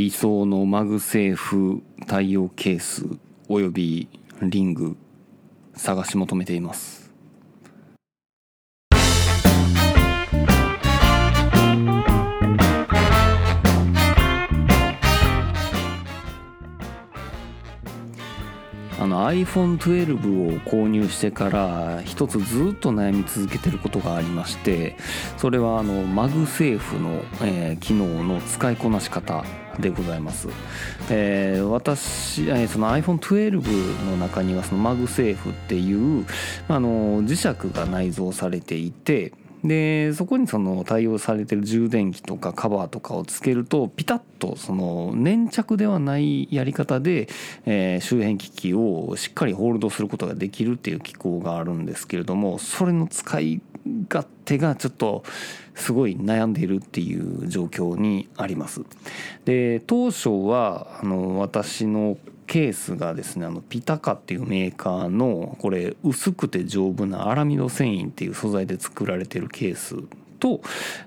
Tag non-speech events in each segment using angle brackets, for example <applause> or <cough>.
理想の MagSafe 対応ケースおよびリング探し求めています。あの iPhone12 を購入してから一つずっと悩み続けてることがありましてそれはあの MagSafe の、えー、機能の使いこなし方でございます、えー、私、その iPhone12 の中にはその MagSafe っていうあの磁石が内蔵されていてでそこにその対応されてる充電器とかカバーとかをつけるとピタッとその粘着ではないやり方で、えー、周辺機器をしっかりホールドすることができるっていう機構があるんですけれどもそれの使い勝手がちょっとすごい悩んでいるっていう状況にあります。で当初はあの私のケースがですねあの PITAKA っていうメーカーのこれ薄くて丈夫なアラミド繊維っていう素材で作られてるケースと、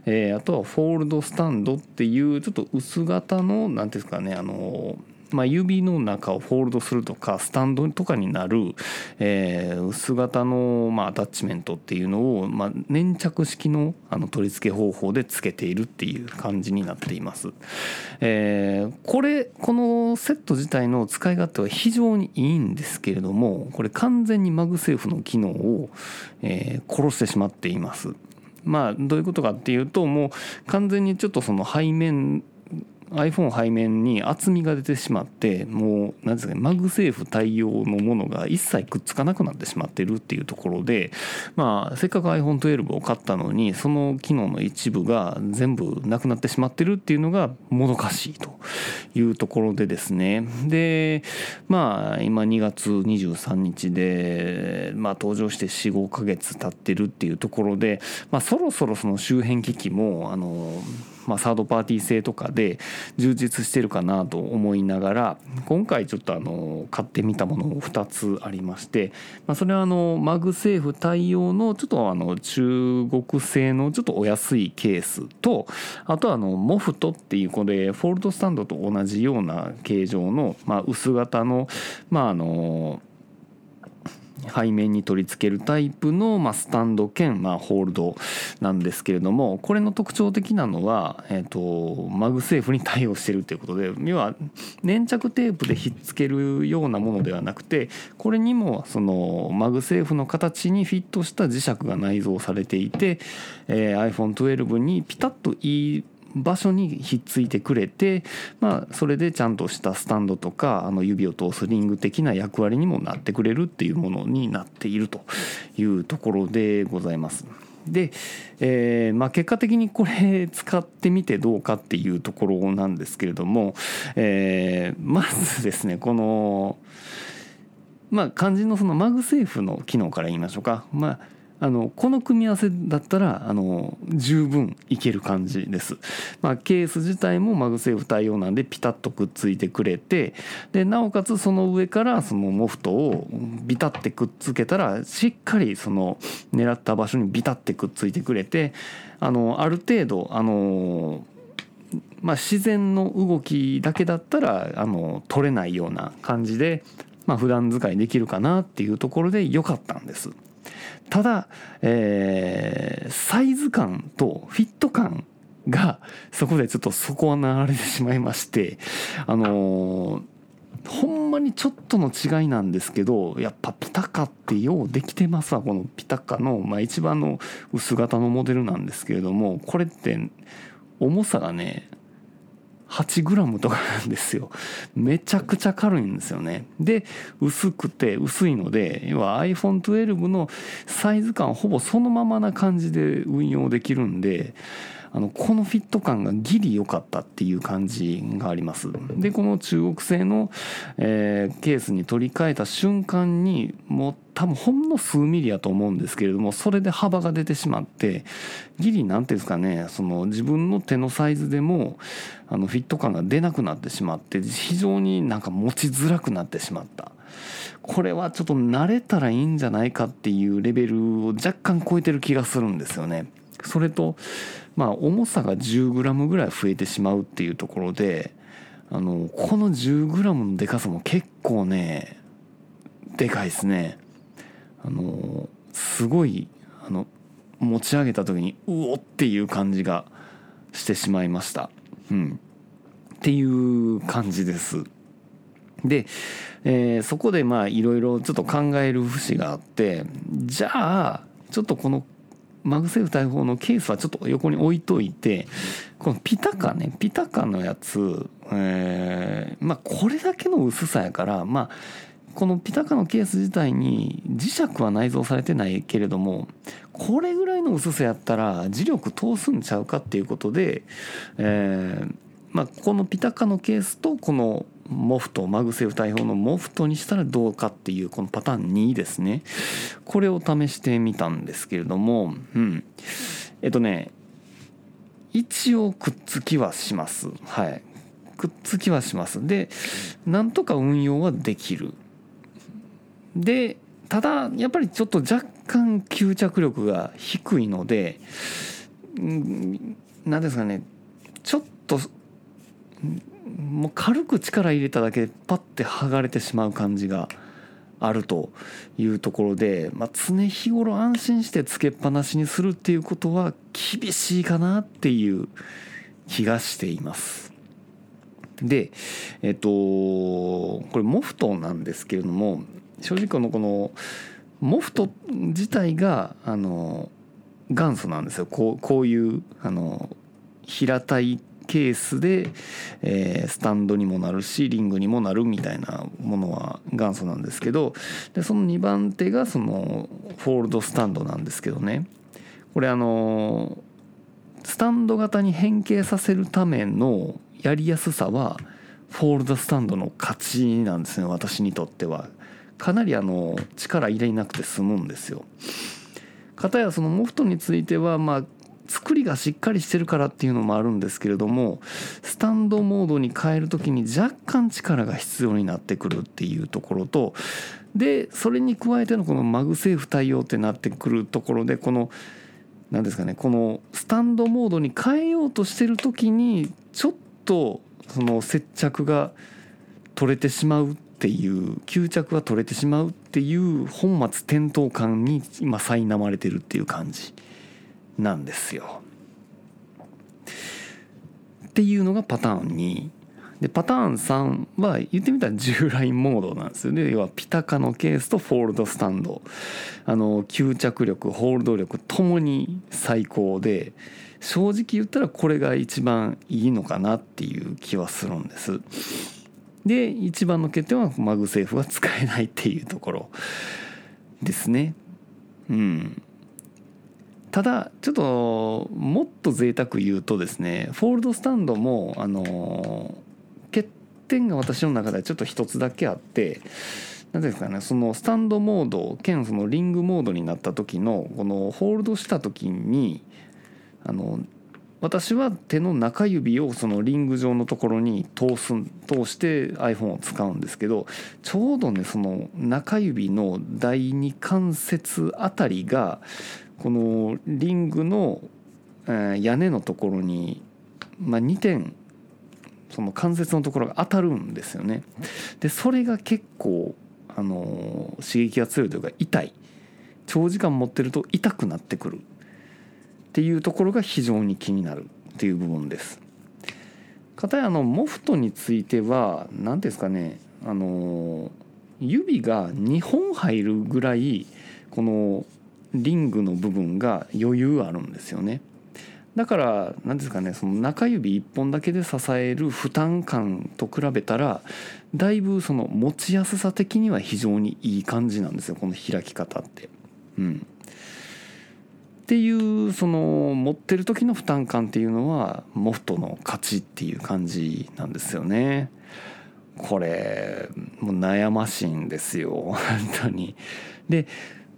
えー、あとはフォールドスタンドっていうちょっと薄型の何ていうんですかねあのまあ、指の中をホールドするとかスタンドとかになる、えー、薄型の、まあ、アタッチメントっていうのを、まあ、粘着式のあの取り付け方法で付けているっていう感じになっています。えー、これこのセット自体の使い勝手は非常にいいんですけれどもこれ完全に MagSafe の機能を、えー、殺してしまっています。まあどういうことかっていうともう完全にちょっとその背面 iPhone 背面に厚みが出てしまってもう何ですかね MagSafe 対応のものが一切くっつかなくなってしまってるっていうところでまあせっかく iPhone12 を買ったのにその機能の一部が全部なくなってしまってるっていうのがもどかしいと。いうところでですね。でまあ今2月23日でまあ登場して45ヶ月経ってるっていうところでまあそろそろその周辺機器もあのまあ、サードパーティー製とかで充実してるかなと思いながら今回ちょっとあの買ってみたものも2つありまして、まあ、それはあの MagSafe 対応のちょっとあの中国製のちょっとお安いケースとあとはあの MOFT っていうこれフォールドスタンドと同じような形状の、まあ、薄型のまああの背面に取り付けるタイプの、まあ、スタンド兼、まあ、ホールドなんですけれどもこれの特徴的なのは、えーと、 MagSafe に対応してるということで要は粘着テープでひっつけるようなものではなくてこれにもその MagSafe の形にフィットした磁石が内蔵されていて、えー、iPhone12 にピタッといい場所にひっついてくれて、まあ、それでちゃんとしたスタンドとかあの指を通すリング的な役割にもなってくれるっていうものになっているというところでございます。で、えーまあ、結果的にこれ使ってみてどうかっていうところなんですけれども、えー、まずですねこのまあ肝心のその MagSafe の機能から言いましょうか。まああのこの組み合わせだったらあの十分いける感じです、まあ、ケース自体も MagSafe 対応なんでピタッとくっついてくれてでなおかつその上からその MOFT をビタッてくっつけたらしっかりその狙った場所にビタッてくっついてくれてあのある程度あのまあ、自然の動きだけだったらあの取れないような感じで、まあ普段使いできるかなっていうところで良かったんです。ただ、えー、サイズ感とフィット感がそこでちょっと底は流れてしまいましてあのーほんまにちょっとの違いなんですけどやっぱピタカってようできてますわこのピタカの、まあ、一番の薄型のモデルなんですけれどもこれって重さがね 8g とかなんですよ。めちゃくちゃ軽いんですよね。で薄くて薄いので要は iPhone12 のサイズ感ほぼそのままな感じで運用できるんであのこのフィット感がギリ良かったっていう感じがありますでこの中国製の、えー、ケースに取り替えた瞬間にもう多分ほんの数ミリやと思うんですけれどもそれで幅が出てしまってギリ何ていうんですかねその自分の手のサイズでもあのフィット感が出なくなってしまって非常になんか持ちづらくなってしまった。これはちょっと慣れたらいいんじゃないかっていうレベルを若干超えてる気がするんですよね。それとまあ重さが 10g ぐらい増えてしまうっていうところであのこの 10g のでかさも結構ねでかいですね。あのすごいあの持ち上げた時にうおっていう感じがしてしまいました。うん。っていう感じです。で、えー、そこでまあいろいろちょっと考える節があってじゃあちょっとこのマグセーフ大砲のケースはちょっと横に置いといてこの PITAKA ね PITAKA のやつ、えー、まあこれだけの薄さやからまあこの PITAKA のケース自体に磁石は内蔵されてないけれどもこれぐらいの薄さやったら磁力通すんちゃうかっていうことで、えーまあ、この PITAKA のケースとこの MOFT MagSafe 対応の MOFT にしたらどうかっていうこのパターン2ですね。これを試してみたんですけれどもうん。えっとね一応くっつきはします。はい。くっつきはします。でなんとか運用はできる。でただやっぱりちょっと若干吸着力が低いので何ですかねちょっともう軽く力入れただけでパッて剥がれてしまう感じがあるというところで、まあ、常日頃安心してつけっぱなしにするっていうことは厳しいかなっていう気がしています。でえっとこれモフトなんですけれども正直このこのモフト自体があの元祖なんですよこうこういうあの平たいケースで、えー、スタンドにもなるしリングにもなるみたいなものは元祖なんですけどでその2番手がそのフォールドスタンドなんですけどねこれあのスタンド型に変形させるためのやりやすさはフォールドスタンドの勝ちなんですね私にとってはかなりあの力入れなくて済むんですよ。かたやそのモフトについてはまあ作りがしっかりしてるからっていうのもあるんですけれどもスタンドモードに変える時に若干力が必要になってくるっていうところとでそれに加えてのこの MagSafe 対応ってなってくるところでこの何ですかねこのスタンドモードに変えようとしてる時にちょっとその接着が取れてしまうっていう吸着が取れてしまうっていう本末転倒感に今苛まれてるっていう感じ。なんですよ。っていうのがパターン2でパターン3は言ってみたら従来モードなんですよね要は PITAKA のケースとフォールドスタンドあの吸着力ホールド力ともに最高で正直言ったらこれが一番いいのかなっていう気はするんです。で一番の欠点は MagSafe が使えないっていうところですね。うんただちょっともっと贅沢言うとですねフォールドスタンドもあの欠点が私の中ではちょっと一つだけあって何ですかねそのスタンドモード兼そのリングモードになった時のこのホールドした時にあの私は手の中指をそのリング上のところに通す通して iPhone を使うんですけどちょうどねその中指の第二関節あたりがこのリングの屋根のところに、まあ、2点その関節のところが当たるんですよね。でそれが結構あの刺激が強いというか痛い長時間持ってると痛くなってくるっていうところが非常に気になるっていう部分です。かたやのモフトについては何ですかねあの指が2本入るぐらいこのリングの部分が余裕あるんですよねだから何ですかねその中指1本だけで支える負担感と比べたらだいぶその持ちやすさ的には非常にいい感じなんですよこの開き方って。うん、っていうその持ってる時の負担感っていうのはモフトの勝ちっていう感じなんですよね。これもう悩ましいんですよ本当に。で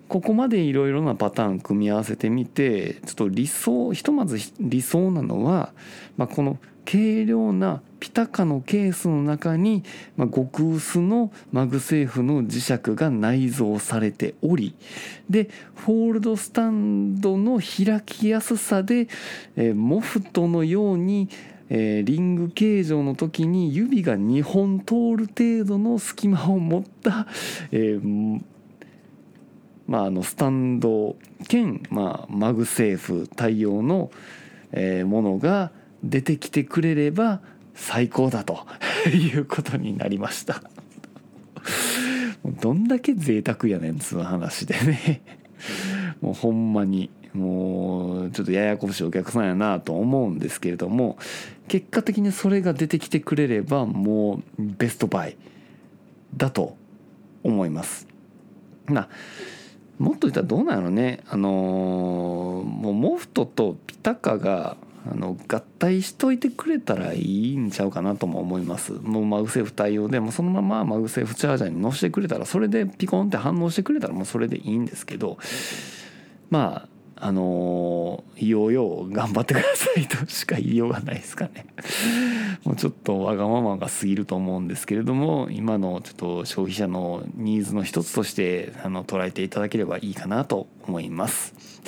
ここまでいろいろなパターン組み合わせてみてちょっと理想ひとまず理想なのは、まあ、この軽量な PITAKA のケースの中に、まあ、極薄の MagSafe の磁石が内蔵されておりでフォールドスタンドの開きやすさで、えー、 MOFT のようにえーリング形状の時に指が2本通る程度の隙間を持った、えーまあ、あのスタンド兼、まあ、 MagSafe 対応の、えーものが出てきてくれれば最高だと <laughs> いうことになりました。<laughs> どんだけ贅沢やねんつう話でね <laughs> もうほんまにもうちょっとややこしいお客さんやなと思うんですけれども結果的にそれが出てきてくれればもうベストバイだと思います。まあもっと言ったらどうなんやろね？あのーもう MOFT と PITAKA があの合体しといてくれたらいいんちゃうかなとも思います。もう MagSafe 対応でもうそのまま MagSafe チャージャーに乗せてくれたらそれでピコンって反応してくれたらもうそれでいいんですけど。まああのー、ようよう頑張ってくださいとしか言いようがないですかねもうちょっとわがままが過ぎると思うんですけれども今のちょっと消費者のニーズの一つとしてあの捉えていただければいいかなと思います。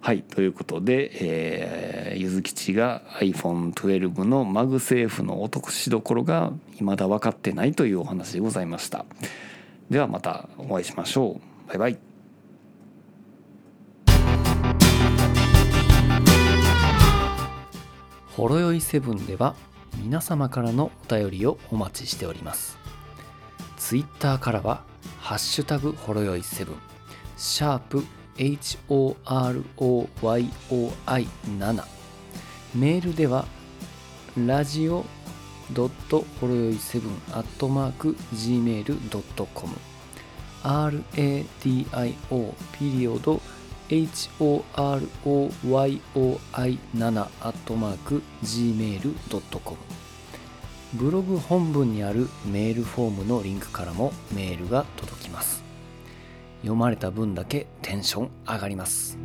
はいということで、えーゆずきちが iPhone12 の MagSafe の落としどころが未だ分かってないというお話でございました。ではまたお会いしましょう。バイバイ。ほろよいセブンでは皆様からのお便りをお待ちしております。ツイッターからは、ハッシュタグほろよいセブン、シャープ HOROYOI7、メールでは、ラジオドットほろよいセブンアットマーク Gmail.com RADIO ピリオド HOROYOI7 アットマーク Gmail.com ブログ本文にあるメールフォームのリンクからもメールが届きます。読まれた分だけテンション上がります。